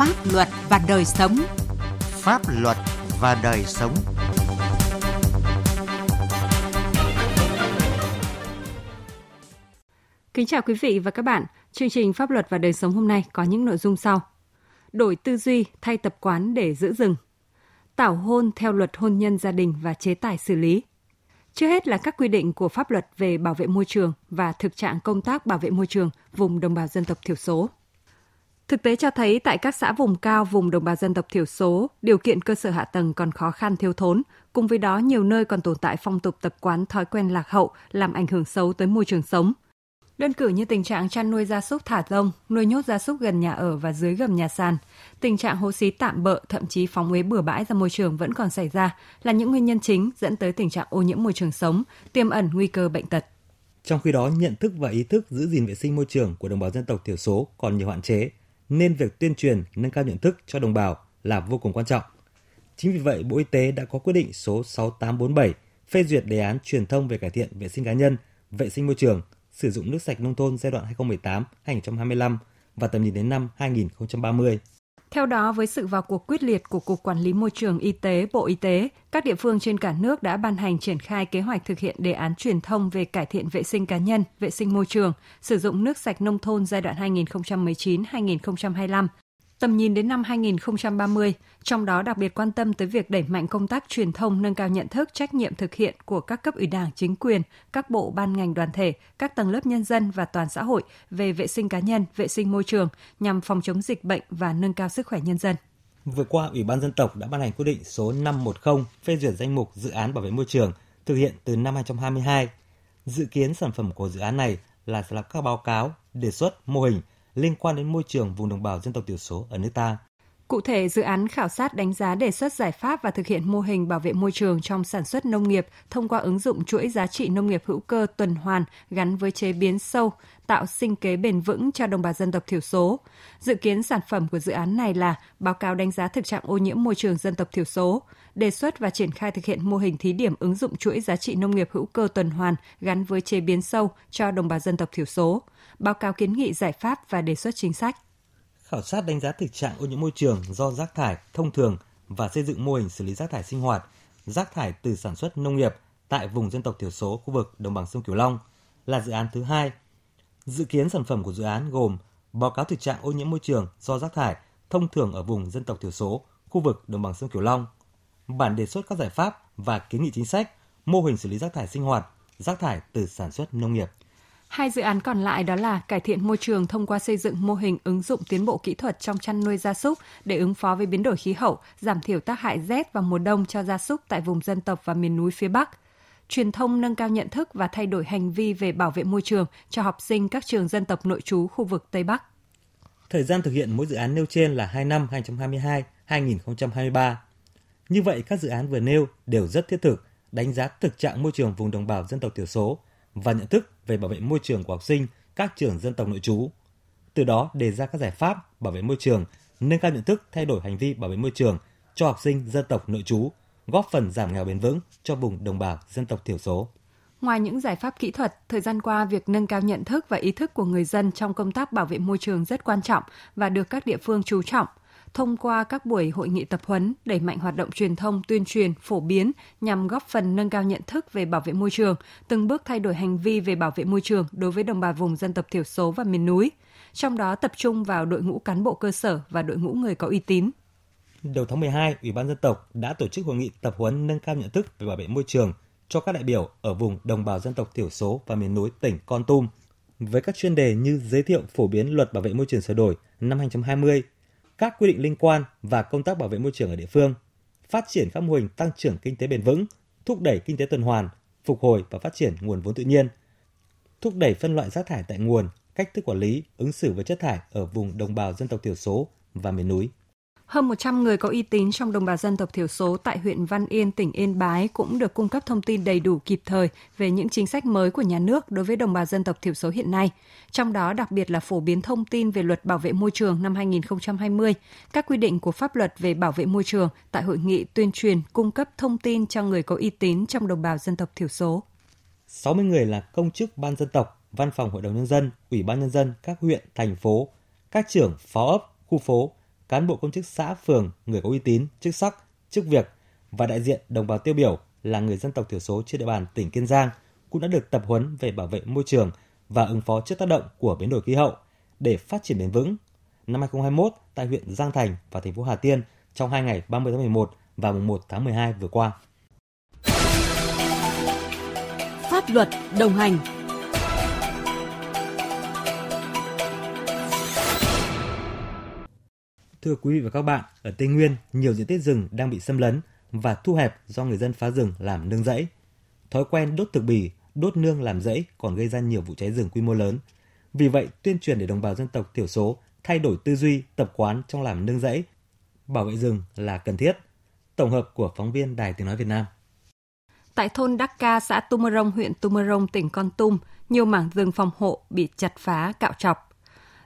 Pháp luật và đời sống. Pháp luật và đời sống. Kính chào quý vị và các bạn. Chương trình Pháp luật và đời sống hôm nay có những nội dung sau. Đổi tư duy thay tập quán để giữ rừng. Tảo hôn theo luật hôn nhân gia đình và chế tài xử lý. Chưa hết là các quy định của pháp luật về bảo vệ môi trường và thực trạng công tác bảo vệ môi trường vùng đồng bào dân tộc thiểu số. Thực tế cho thấy tại các xã vùng cao vùng đồng bào dân tộc thiểu số, điều kiện cơ sở hạ tầng còn khó khăn thiếu thốn, cùng với đó nhiều nơi còn tồn tại phong tục tập quán thói quen lạc hậu làm ảnh hưởng xấu tới môi trường sống. Đơn cử như tình trạng chăn nuôi gia súc thả rông, nuôi nhốt gia súc gần nhà ở và dưới gầm nhà sàn, tình trạng hố xí tạm bợ, thậm chí phóng uế bừa bãi ra môi trường vẫn còn xảy ra là những nguyên nhân chính dẫn tới tình trạng ô nhiễm môi trường sống, tiềm ẩn nguy cơ bệnh tật. Trong khi đó, nhận thức và ý thức giữ gìn vệ sinh môi trường của đồng bào dân tộc thiểu số còn nhiều hạn chế, nên việc tuyên truyền nâng cao nhận thức cho đồng bào là vô cùng quan trọng. Chính vì vậy, Bộ Y tế đã có quyết định số 6847 phê duyệt đề án truyền thông về cải thiện vệ sinh cá nhân, vệ sinh môi trường, sử dụng nước sạch nông thôn giai đoạn 2018-2025 và tầm nhìn đến năm 2030. Theo đó, với sự vào cuộc quyết liệt của Cục Quản lý Môi trường Y tế, Bộ Y tế, các địa phương trên cả nước đã ban hành triển khai kế hoạch thực hiện đề án truyền thông về cải thiện vệ sinh cá nhân, vệ sinh môi trường, sử dụng nước sạch nông thôn giai đoạn 2019-2025 tầm nhìn đến năm 2030, trong đó đặc biệt quan tâm tới việc đẩy mạnh công tác truyền thông nâng cao nhận thức trách nhiệm thực hiện của các cấp ủy đảng, chính quyền, các bộ ban ngành đoàn thể, các tầng lớp nhân dân và toàn xã hội về vệ sinh cá nhân, vệ sinh môi trường nhằm phòng chống dịch bệnh và nâng cao sức khỏe nhân dân. Vừa qua, Ủy ban dân tộc đã ban hành quyết định số 510 phê duyệt danh mục dự án bảo vệ môi trường thực hiện từ năm 2022. Dự kiến sản phẩm của dự án này là sẽ lập các báo cáo, đề xuất, mô hình liên quan đến môi trường vùng đồng bào dân tộc thiểu số ở nước ta. Cụ thể, dự án khảo sát đánh giá đề xuất giải pháp và thực hiện mô hình bảo vệ môi trường trong sản xuất nông nghiệp thông qua ứng dụng chuỗi giá trị nông nghiệp hữu cơ tuần hoàn gắn với chế biến sâu, tạo sinh kế bền vững cho đồng bào dân tộc thiểu số. Dự kiến sản phẩm của dự án này là báo cáo đánh giá thực trạng ô nhiễm môi trường dân tộc thiểu số, đề xuất và triển khai thực hiện mô hình thí điểm ứng dụng chuỗi giá trị nông nghiệp hữu cơ tuần hoàn gắn với chế biến sâu cho đồng bào dân tộc thiểu số, báo cáo kiến nghị giải pháp và đề xuất chính sách. Khảo sát đánh giá thực trạng ô nhiễm môi trường do rác thải thông thường và xây dựng mô hình xử lý rác thải sinh hoạt, rác thải từ sản xuất nông nghiệp tại vùng dân tộc thiểu số khu vực đồng bằng sông Cửu Long là dự án thứ hai. Dự kiến sản phẩm của dự án gồm báo cáo thực trạng ô nhiễm môi trường do rác thải thông thường ở vùng dân tộc thiểu số khu vực đồng bằng sông Cửu Long, bản đề xuất các giải pháp và kiến nghị chính sách, mô hình xử lý rác thải sinh hoạt, rác thải từ sản xuất nông nghiệp. Hai dự án còn lại đó là cải thiện môi trường thông qua xây dựng mô hình ứng dụng tiến bộ kỹ thuật trong chăn nuôi gia súc để ứng phó với biến đổi khí hậu, giảm thiểu tác hại rét vào mùa đông cho gia súc tại vùng dân tộc và miền núi phía Bắc. Truyền thông nâng cao nhận thức và thay đổi hành vi về bảo vệ môi trường cho học sinh các trường dân tộc nội trú khu vực Tây Bắc. Thời gian thực hiện mỗi dự án nêu trên là 2 năm 2022-2023. Như vậy, các dự án vừa nêu đều rất thiết thực, đánh giá thực trạng môi trường vùng đồng bào dân tộc thiểu số và nhận thức về bảo vệ môi trường của học sinh các trường dân tộc nội trú. Từ đó đề ra các giải pháp bảo vệ môi trường, nâng cao nhận thức thay đổi hành vi bảo vệ môi trường cho học sinh dân tộc nội trú, góp phần giảm nghèo bền vững cho vùng đồng bào dân tộc thiểu số. Ngoài những giải pháp kỹ thuật, thời gian qua việc nâng cao nhận thức và ý thức của người dân trong công tác bảo vệ môi trường rất quan trọng và được các địa phương chú trọng thông qua các buổi hội nghị tập huấn, đẩy mạnh hoạt động truyền thông, tuyên truyền, phổ biến nhằm góp phần nâng cao nhận thức về bảo vệ môi trường, từng bước thay đổi hành vi về bảo vệ môi trường đối với đồng bào vùng dân tộc thiểu số và miền núi, trong đó tập trung vào đội ngũ cán bộ cơ sở và đội ngũ người có uy tín. Đầu tháng 12, Ủy ban dân tộc đã tổ chức hội nghị tập huấn nâng cao nhận thức về bảo vệ môi trường cho các đại biểu ở vùng đồng bào dân tộc thiểu số và miền núi tỉnh Con Tum với các chuyên đề như giới thiệu phổ biến luật bảo vệ môi trường sửa đổi năm 2020, các quy định liên quan và công tác bảo vệ môi trường ở địa phương, phát triển các mô hình tăng trưởng kinh tế bền vững, thúc đẩy kinh tế tuần hoàn, phục hồi và phát triển nguồn vốn tự nhiên, thúc đẩy phân loại rác thải tại nguồn, cách thức quản lý, ứng xử với chất thải ở vùng đồng bào dân tộc thiểu số và miền núi. Hơn 100 người có uy tín trong đồng bào dân tộc thiểu số tại huyện Văn Yên, tỉnh Yên Bái cũng được cung cấp thông tin đầy đủ kịp thời về những chính sách mới của nhà nước đối với đồng bào dân tộc thiểu số hiện nay. Trong đó đặc biệt là phổ biến thông tin về luật bảo vệ môi trường năm 2020, các quy định của pháp luật về bảo vệ môi trường tại hội nghị tuyên truyền cung cấp thông tin cho người có uy tín trong đồng bào dân tộc thiểu số. 60 người là công chức ban dân tộc, văn phòng hội đồng nhân dân, ủy ban nhân dân các huyện, thành phố, các trưởng phó ấp, khu phố, cán bộ công chức xã, phường, người có uy tín, chức sắc, chức việc và đại diện đồng bào tiêu biểu là người dân tộc thiểu số trên địa bàn tỉnh Kiên Giang cũng đã được tập huấn về bảo vệ môi trường và ứng phó trước tác động của biến đổi khí hậu để phát triển bền vững. Năm 2021 tại huyện Giang Thành và thành phố Hà Tiên trong hai ngày 30 tháng 11 và mùng 1 tháng 12 vừa qua. Pháp luật đồng hành Thưa quý vị và các bạn, ở Tây Nguyên, nhiều diện tích rừng đang bị xâm lấn và thu hẹp do người dân phá rừng làm nương rẫy. Thói quen đốt thực bì, đốt nương làm rẫy còn gây ra nhiều vụ cháy rừng quy mô lớn. Vì vậy, tuyên truyền để đồng bào dân tộc thiểu số thay đổi tư duy, tập quán trong làm nương rẫy, bảo vệ rừng là cần thiết. Tổng hợp của phóng viên Đài Tiếng Nói Việt Nam. Tại thôn Đắc Ca, xã Tumorong, huyện Tumorong, tỉnh Con Tum, nhiều mảng rừng phòng hộ bị chặt phá, cạo chọc.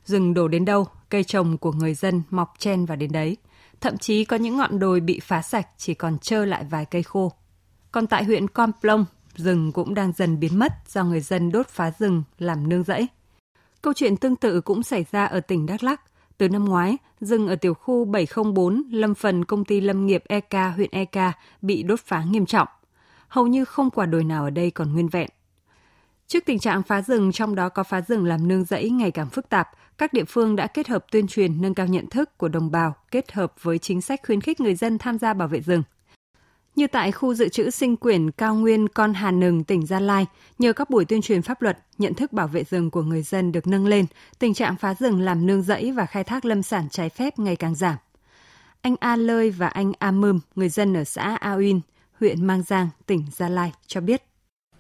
Rừng đổ đến đâu, cây trồng của người dân mọc chen vào đến đấy. Thậm chí có những ngọn đồi bị phá sạch chỉ còn trơ lại vài cây khô. Còn tại huyện Con Plong, rừng cũng đang dần biến mất do người dân đốt phá rừng làm nương rẫy. Câu chuyện tương tự cũng xảy ra ở tỉnh Đắk Lắk. Từ năm ngoái, rừng ở tiểu khu 704 lâm phần công ty lâm nghiệp EK huyện EK bị đốt phá nghiêm trọng. Hầu như không quả đồi nào ở đây còn nguyên vẹn. Trước tình trạng phá rừng, trong đó có phá rừng làm nương rẫy ngày càng phức tạp, các địa phương đã kết hợp tuyên truyền nâng cao nhận thức của đồng bào, kết hợp với chính sách khuyến khích người dân tham gia bảo vệ rừng. Như tại khu dự trữ sinh quyển cao nguyên Con Hà Nừng, tỉnh Gia Lai, nhờ các buổi tuyên truyền pháp luật, nhận thức bảo vệ rừng của người dân được nâng lên, tình trạng phá rừng làm nương rẫy và khai thác lâm sản trái phép ngày càng giảm. Anh A Lơi và anh A Mơm, người dân ở xã A Uyên, huyện Mang Giang, tỉnh Gia Lai cho biết.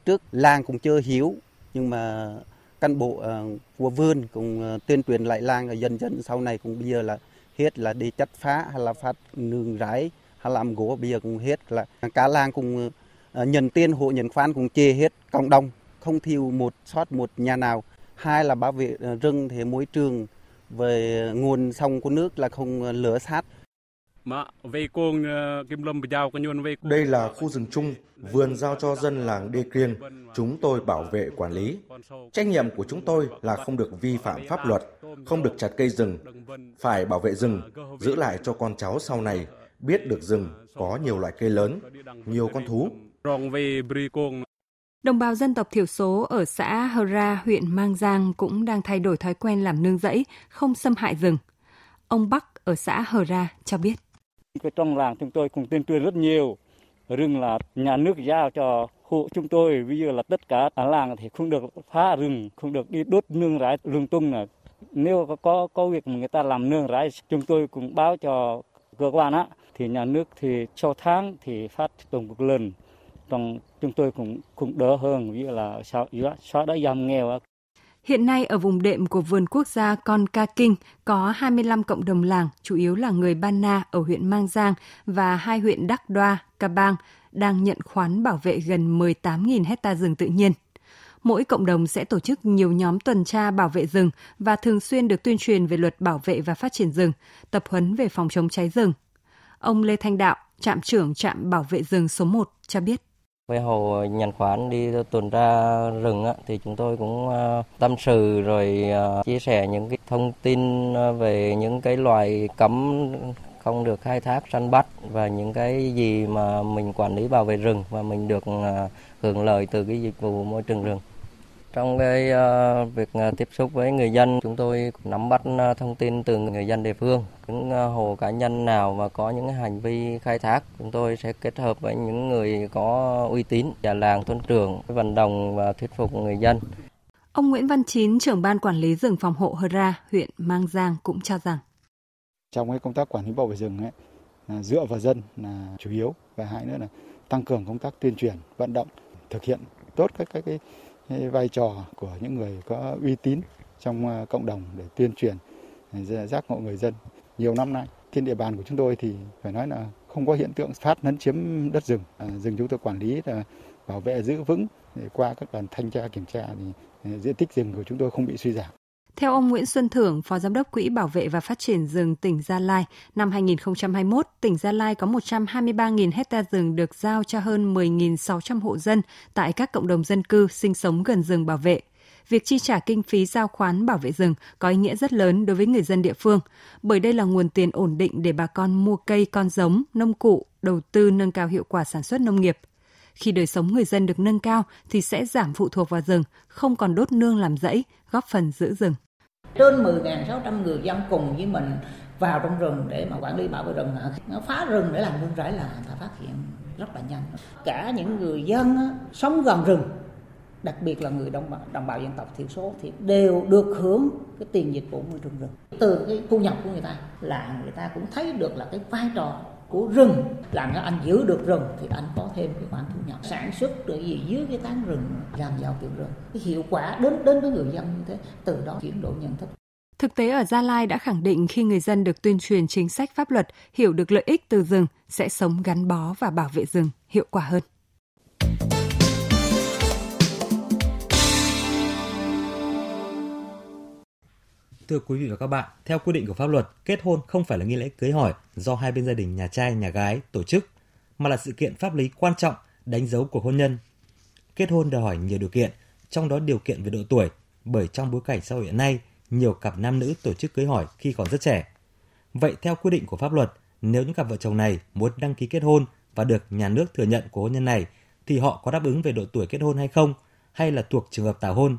Trước làng cũng chưa hiểu, nhưng mà cán bộ uh, của vườn cũng uh, tuyên truyền lại làng dần dần. Sau này cũng bây giờ là hết là đi chặt phá hay là phát nương rải hay làm gỗ bây giờ cũng hết là cả làng cũng uh, nhận tiền hộ nhận khoán cũng chê hết cộng đồng không thiếu một sót một nhà nào. Hai là bảo vệ rừng thì môi trường về nguồn sông của nước là không lửa sát đây là khu rừng chung, vườn giao cho dân làng Đê Kiên, chúng tôi bảo vệ quản lý. Trách nhiệm của chúng tôi là không được vi phạm pháp luật, không được chặt cây rừng, phải bảo vệ rừng, giữ lại cho con cháu sau này biết được rừng có nhiều loại cây lớn, nhiều con thú. Đồng bào dân tộc thiểu số ở xã Hờ Ra, huyện Mang Giang cũng đang thay đổi thói quen làm nương rẫy, không xâm hại rừng. Ông Bắc ở xã Hờ Ra cho biết. Cái trong làng chúng tôi cũng tuyên truyền rất nhiều. Rừng là nhà nước giao cho hộ chúng tôi. Bây giờ là tất cả ở làng thì không được phá rừng, không được đi đốt nương rải rừng tung là nếu có, có có việc mà người ta làm nương rải chúng tôi cũng báo cho cơ quan á. Thì nhà nước thì sau tháng thì phát tổng một lần trong chúng tôi cũng cũng đỡ hơn. Ví dụ là xóa, xóa đói giảm nghèo á. Hiện nay ở vùng đệm của vườn quốc gia Con Ca Kinh có 25 cộng đồng làng, chủ yếu là người Ban Na ở huyện Mang Giang và hai huyện Đắc Đoa, Ca Bang đang nhận khoán bảo vệ gần 18.000 hecta rừng tự nhiên. Mỗi cộng đồng sẽ tổ chức nhiều nhóm tuần tra bảo vệ rừng và thường xuyên được tuyên truyền về luật bảo vệ và phát triển rừng, tập huấn về phòng chống cháy rừng. Ông Lê Thanh Đạo, trạm trưởng trạm bảo vệ rừng số 1 cho biết. Với hồ nhận khoán đi tuần tra rừng á, thì chúng tôi cũng ờ, tâm sự rồi ờ, chia sẻ những cái thông tin ờ, về những cái loài cấm không được khai thác săn bắt và những cái gì mà mình quản lý bảo vệ rừng và mình được hưởng lợi từ cái dịch vụ môi trường rừng. Trong cái uh, việc uh, tiếp xúc với người dân, chúng tôi nắm bắt uh, thông tin từ người dân địa phương. Những hồ cá nhân nào mà có những hành vi khai thác, chúng tôi sẽ kết hợp với những người có uy tín, nhà làng, thôn trưởng, vận động và thuyết phục người dân. Ông Nguyễn Văn Chín, trưởng ban quản lý rừng phòng hộ Hơ Ra, huyện Mang Giang cũng cho rằng trong cái công tác quản lý bảo vệ rừng ấy, là dựa vào dân là chủ yếu và hai nữa là tăng cường công tác tuyên truyền, vận động, thực hiện tốt các các cái vai trò của những người có uy tín trong à, cộng đồng để tuyên truyền giác ngộ người dân. Nhiều năm nay trên địa bàn của chúng tôi thì phải nói là không có hiện tượng phát lấn chiếm đất rừng. À, rừng chúng tôi quản lý là bảo vệ giữ vững qua các đoàn thanh tra kiểm tra thì à, diện tích rừng của chúng tôi không bị suy giảm theo ông Nguyễn Xuân Thưởng, Phó Giám đốc Quỹ Bảo vệ và Phát triển rừng tỉnh Gia Lai, năm 2021, tỉnh Gia Lai có 123.000 hecta rừng được giao cho hơn 10.600 hộ dân tại các cộng đồng dân cư sinh sống gần rừng bảo vệ. việc chi trả kinh phí giao khoán bảo vệ rừng có ý nghĩa rất lớn đối với người dân địa phương, bởi đây là nguồn tiền ổn định để bà con mua cây con giống, nông cụ, đầu tư nâng cao hiệu quả sản xuất nông nghiệp. Khi đời sống người dân được nâng cao thì sẽ giảm phụ thuộc vào rừng, không còn đốt nương làm rẫy, góp phần giữ rừng. Trên 10.600 người dân cùng với mình vào trong rừng để mà quản lý bảo vệ rừng nó phá rừng để làm nương rẫy là người ta phát hiện rất là nhanh. Cả những người dân á, sống gần rừng đặc biệt là người đồng bào, đồng bào dân tộc thiểu số thì đều được hưởng cái tiền dịch vụ môi trường rừng. Từ cái thu nhập của người ta là người ta cũng thấy được là cái vai trò của rừng. Làm cho anh giữ được rừng thì anh có thêm cái khoản thu nhập sản xuất được gì dưới cái tán rừng làm giàu kiểu rừng. Cái hiệu quả đến đến với người dân như thế từ đó chuyển đổi nhận thức. Thực tế ở Gia Lai đã khẳng định khi người dân được tuyên truyền chính sách pháp luật, hiểu được lợi ích từ rừng sẽ sống gắn bó và bảo vệ rừng hiệu quả hơn. Thưa quý vị và các bạn, theo quy định của pháp luật, kết hôn không phải là nghi lễ cưới hỏi do hai bên gia đình nhà trai, nhà gái tổ chức, mà là sự kiện pháp lý quan trọng đánh dấu cuộc hôn nhân. Kết hôn đòi hỏi nhiều điều kiện, trong đó điều kiện về độ tuổi, bởi trong bối cảnh xã hội hiện nay, nhiều cặp nam nữ tổ chức cưới hỏi khi còn rất trẻ. Vậy theo quy định của pháp luật, nếu những cặp vợ chồng này muốn đăng ký kết hôn và được nhà nước thừa nhận của hôn nhân này, thì họ có đáp ứng về độ tuổi kết hôn hay không, hay là thuộc trường hợp tảo hôn?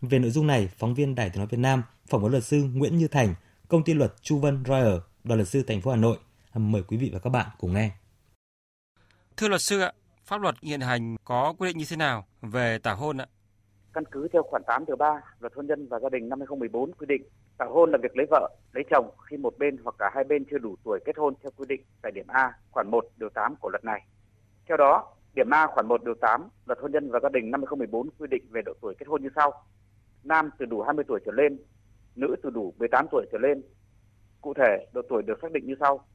Về nội dung này, phóng viên Đài tiếng nói Việt Nam phỏng vấn luật sư Nguyễn Như Thành, công ty luật Chu Vân Royer, đoàn luật sư thành phố Hà Nội. Mời quý vị và các bạn cùng nghe. Thưa luật sư ạ, pháp luật hiện hành có quy định như thế nào về tảo hôn ạ? Căn cứ theo khoản 8 điều 3 Luật hôn nhân và gia đình năm 2014 quy định, tảo hôn là việc lấy vợ, lấy chồng khi một bên hoặc cả hai bên chưa đủ tuổi kết hôn theo quy định tại điểm A, khoản 1 điều 8 của luật này. Theo đó, điểm A khoản 1 điều 8 Luật hôn nhân và gia đình năm 2014 quy định về độ tuổi kết hôn như sau: Nam từ đủ 20 tuổi trở lên, nữ từ đủ 18 tuổi trở lên. Cụ thể, độ tuổi được xác định như sau: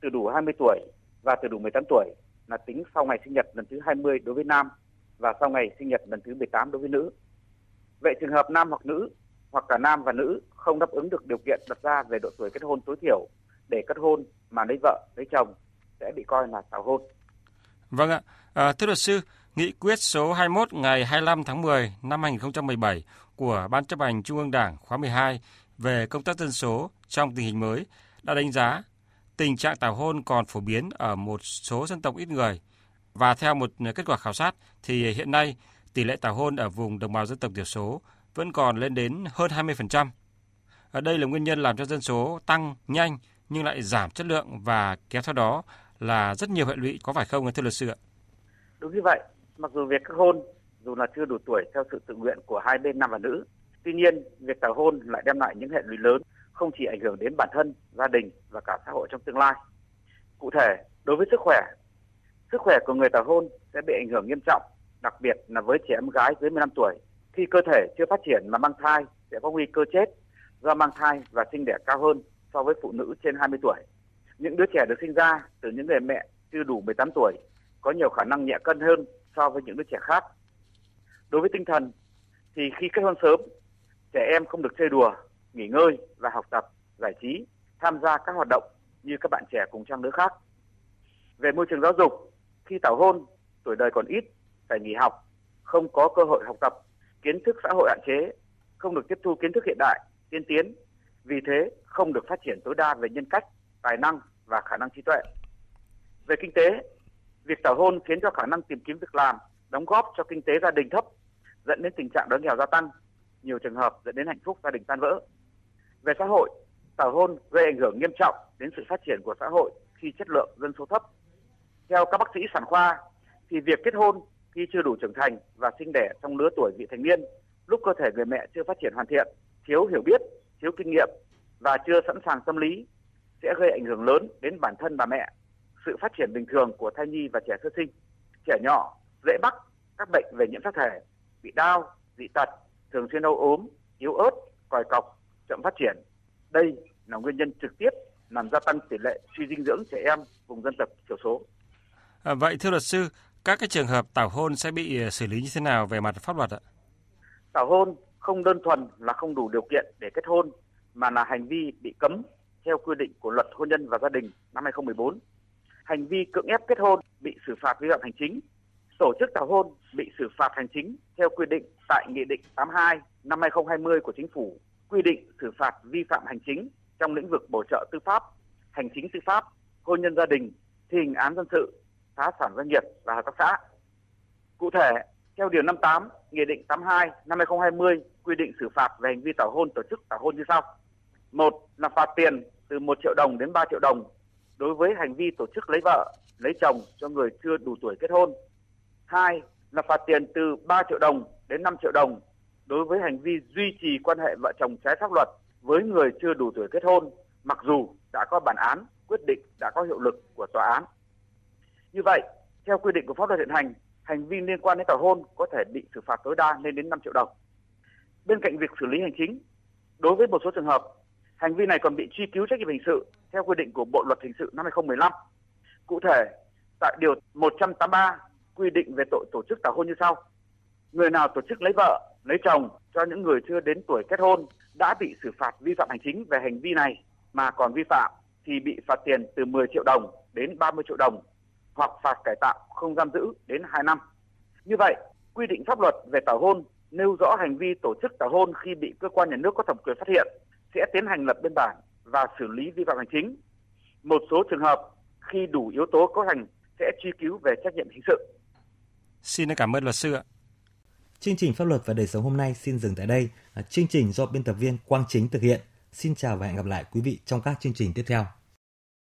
từ đủ 20 tuổi và từ đủ 18 tuổi là tính sau ngày sinh nhật lần thứ 20 đối với nam và sau ngày sinh nhật lần thứ 18 đối với nữ. Vậy trường hợp nam hoặc nữ hoặc cả nam và nữ không đáp ứng được điều kiện đặt ra về độ tuổi kết hôn tối thiểu để kết hôn mà lấy vợ, lấy chồng sẽ bị coi là tảo hôn. Vâng ạ, à, thưa luật sư, Nghị quyết số 21 ngày 25 tháng 10 năm 2017 của Ban chấp hành Trung ương Đảng khóa 12 về công tác dân số trong tình hình mới đã đánh giá tình trạng tảo hôn còn phổ biến ở một số dân tộc ít người – và theo một kết quả khảo sát thì hiện nay tỷ lệ tảo hôn ở vùng đồng bào dân tộc thiểu số vẫn còn lên đến hơn 20%. Ở đây là nguyên nhân làm cho dân số tăng nhanh nhưng lại giảm chất lượng và kéo theo đó là rất nhiều hệ lụy có phải không thưa luật sư ạ? Đúng như vậy, mặc dù việc kết hôn dù là chưa đủ tuổi theo sự tự nguyện của hai bên nam và nữ, tuy nhiên việc tảo hôn lại đem lại những hệ lụy lớn không chỉ ảnh hưởng đến bản thân, gia đình và cả xã hội trong tương lai. Cụ thể, đối với sức khỏe sức khỏe của người tảo hôn sẽ bị ảnh hưởng nghiêm trọng, đặc biệt là với trẻ em gái dưới 15 tuổi. Khi cơ thể chưa phát triển mà mang thai sẽ có nguy cơ chết do mang thai và sinh đẻ cao hơn so với phụ nữ trên 20 tuổi. Những đứa trẻ được sinh ra từ những người mẹ chưa đủ 18 tuổi có nhiều khả năng nhẹ cân hơn so với những đứa trẻ khác. Đối với tinh thần thì khi kết hôn sớm, trẻ em không được chơi đùa, nghỉ ngơi và học tập, giải trí, tham gia các hoạt động như các bạn trẻ cùng trang lứa khác. Về môi trường giáo dục khi tảo hôn, tuổi đời còn ít, phải nghỉ học, không có cơ hội học tập, kiến thức xã hội hạn chế, không được tiếp thu kiến thức hiện đại, tiên tiến. Vì thế, không được phát triển tối đa về nhân cách, tài năng và khả năng trí tuệ. Về kinh tế, việc tảo hôn khiến cho khả năng tìm kiếm việc làm, đóng góp cho kinh tế gia đình thấp, dẫn đến tình trạng đói nghèo gia tăng, nhiều trường hợp dẫn đến hạnh phúc gia đình tan vỡ. Về xã hội, tảo hôn gây ảnh hưởng nghiêm trọng đến sự phát triển của xã hội khi chất lượng dân số thấp. Theo các bác sĩ sản khoa, thì việc kết hôn khi chưa đủ trưởng thành và sinh đẻ trong lứa tuổi vị thành niên, lúc cơ thể người mẹ chưa phát triển hoàn thiện, thiếu hiểu biết, thiếu kinh nghiệm và chưa sẵn sàng tâm lý sẽ gây ảnh hưởng lớn đến bản thân bà mẹ, sự phát triển bình thường của thai nhi và trẻ sơ sinh. Trẻ nhỏ dễ mắc các bệnh về nhiễm sắc thể, bị đau, dị tật, thường xuyên đau ốm, yếu ớt, còi cọc, chậm phát triển. Đây là nguyên nhân trực tiếp làm gia tăng tỷ lệ suy dinh dưỡng trẻ em vùng dân tộc thiểu số. À, vậy thưa luật sư, các cái trường hợp tảo hôn sẽ bị ờ, xử lý như thế nào về mặt pháp luật ạ? Tảo hôn không đơn thuần là không đủ điều kiện để kết hôn mà là hành vi bị cấm theo quy định của Luật Hôn nhân và Gia đình năm 2014. Hành vi cưỡng ép kết hôn bị xử phạt vi phạm hành chính. tổ chức tảo hôn bị xử phạt hành chính theo quy định tại Nghị định 82 năm 2020 của Chính phủ quy định xử phạt vi phạm hành chính trong lĩnh vực bổ trợ tư pháp, hành chính tư pháp, hôn nhân gia đình, thi hành án dân sự, phá sản doanh nghiệp và hợp tác xã. Cụ thể, theo điều 58 Nghị định 82 năm 2020 quy định xử phạt về hành vi tảo hôn tổ chức tảo hôn như sau. Một là phạt tiền từ 1 triệu đồng đến 3 triệu đồng đối với hành vi tổ chức lấy vợ, lấy chồng cho người chưa đủ tuổi kết hôn. Hai là phạt tiền từ 3 triệu đồng đến 5 triệu đồng đối với hành vi duy trì quan hệ vợ chồng trái pháp luật với người chưa đủ tuổi kết hôn, mặc dù đã có bản án, quyết định đã có hiệu lực của tòa án. Như vậy, theo quy định của pháp luật hiện hành, hành vi liên quan đến tảo hôn có thể bị xử phạt tối đa lên đến 5 triệu đồng. Bên cạnh việc xử lý hành chính, đối với một số trường hợp, hành vi này còn bị truy cứu trách nhiệm hình sự theo quy định của Bộ luật hình sự năm 2015. Cụ thể, tại điều 183 quy định về tội tổ chức tảo hôn như sau. Người nào tổ chức lấy vợ, lấy chồng cho những người chưa đến tuổi kết hôn đã bị xử phạt vi phạm hành chính về hành vi này mà còn vi phạm thì bị phạt tiền từ 10 triệu đồng đến 30 triệu đồng hoặc phạt cải tạo không giam giữ đến 2 năm. Như vậy, quy định pháp luật về tảo hôn nêu rõ hành vi tổ chức tảo hôn khi bị cơ quan nhà nước có thẩm quyền phát hiện sẽ tiến hành lập biên bản và xử lý vi phạm hành chính. Một số trường hợp khi đủ yếu tố cấu thành sẽ truy cứu về trách nhiệm hình sự. Xin cảm ơn luật sư ạ. Chương trình pháp luật và đời sống hôm nay xin dừng tại đây. Chương trình do biên tập viên Quang Chính thực hiện. Xin chào và hẹn gặp lại quý vị trong các chương trình tiếp theo.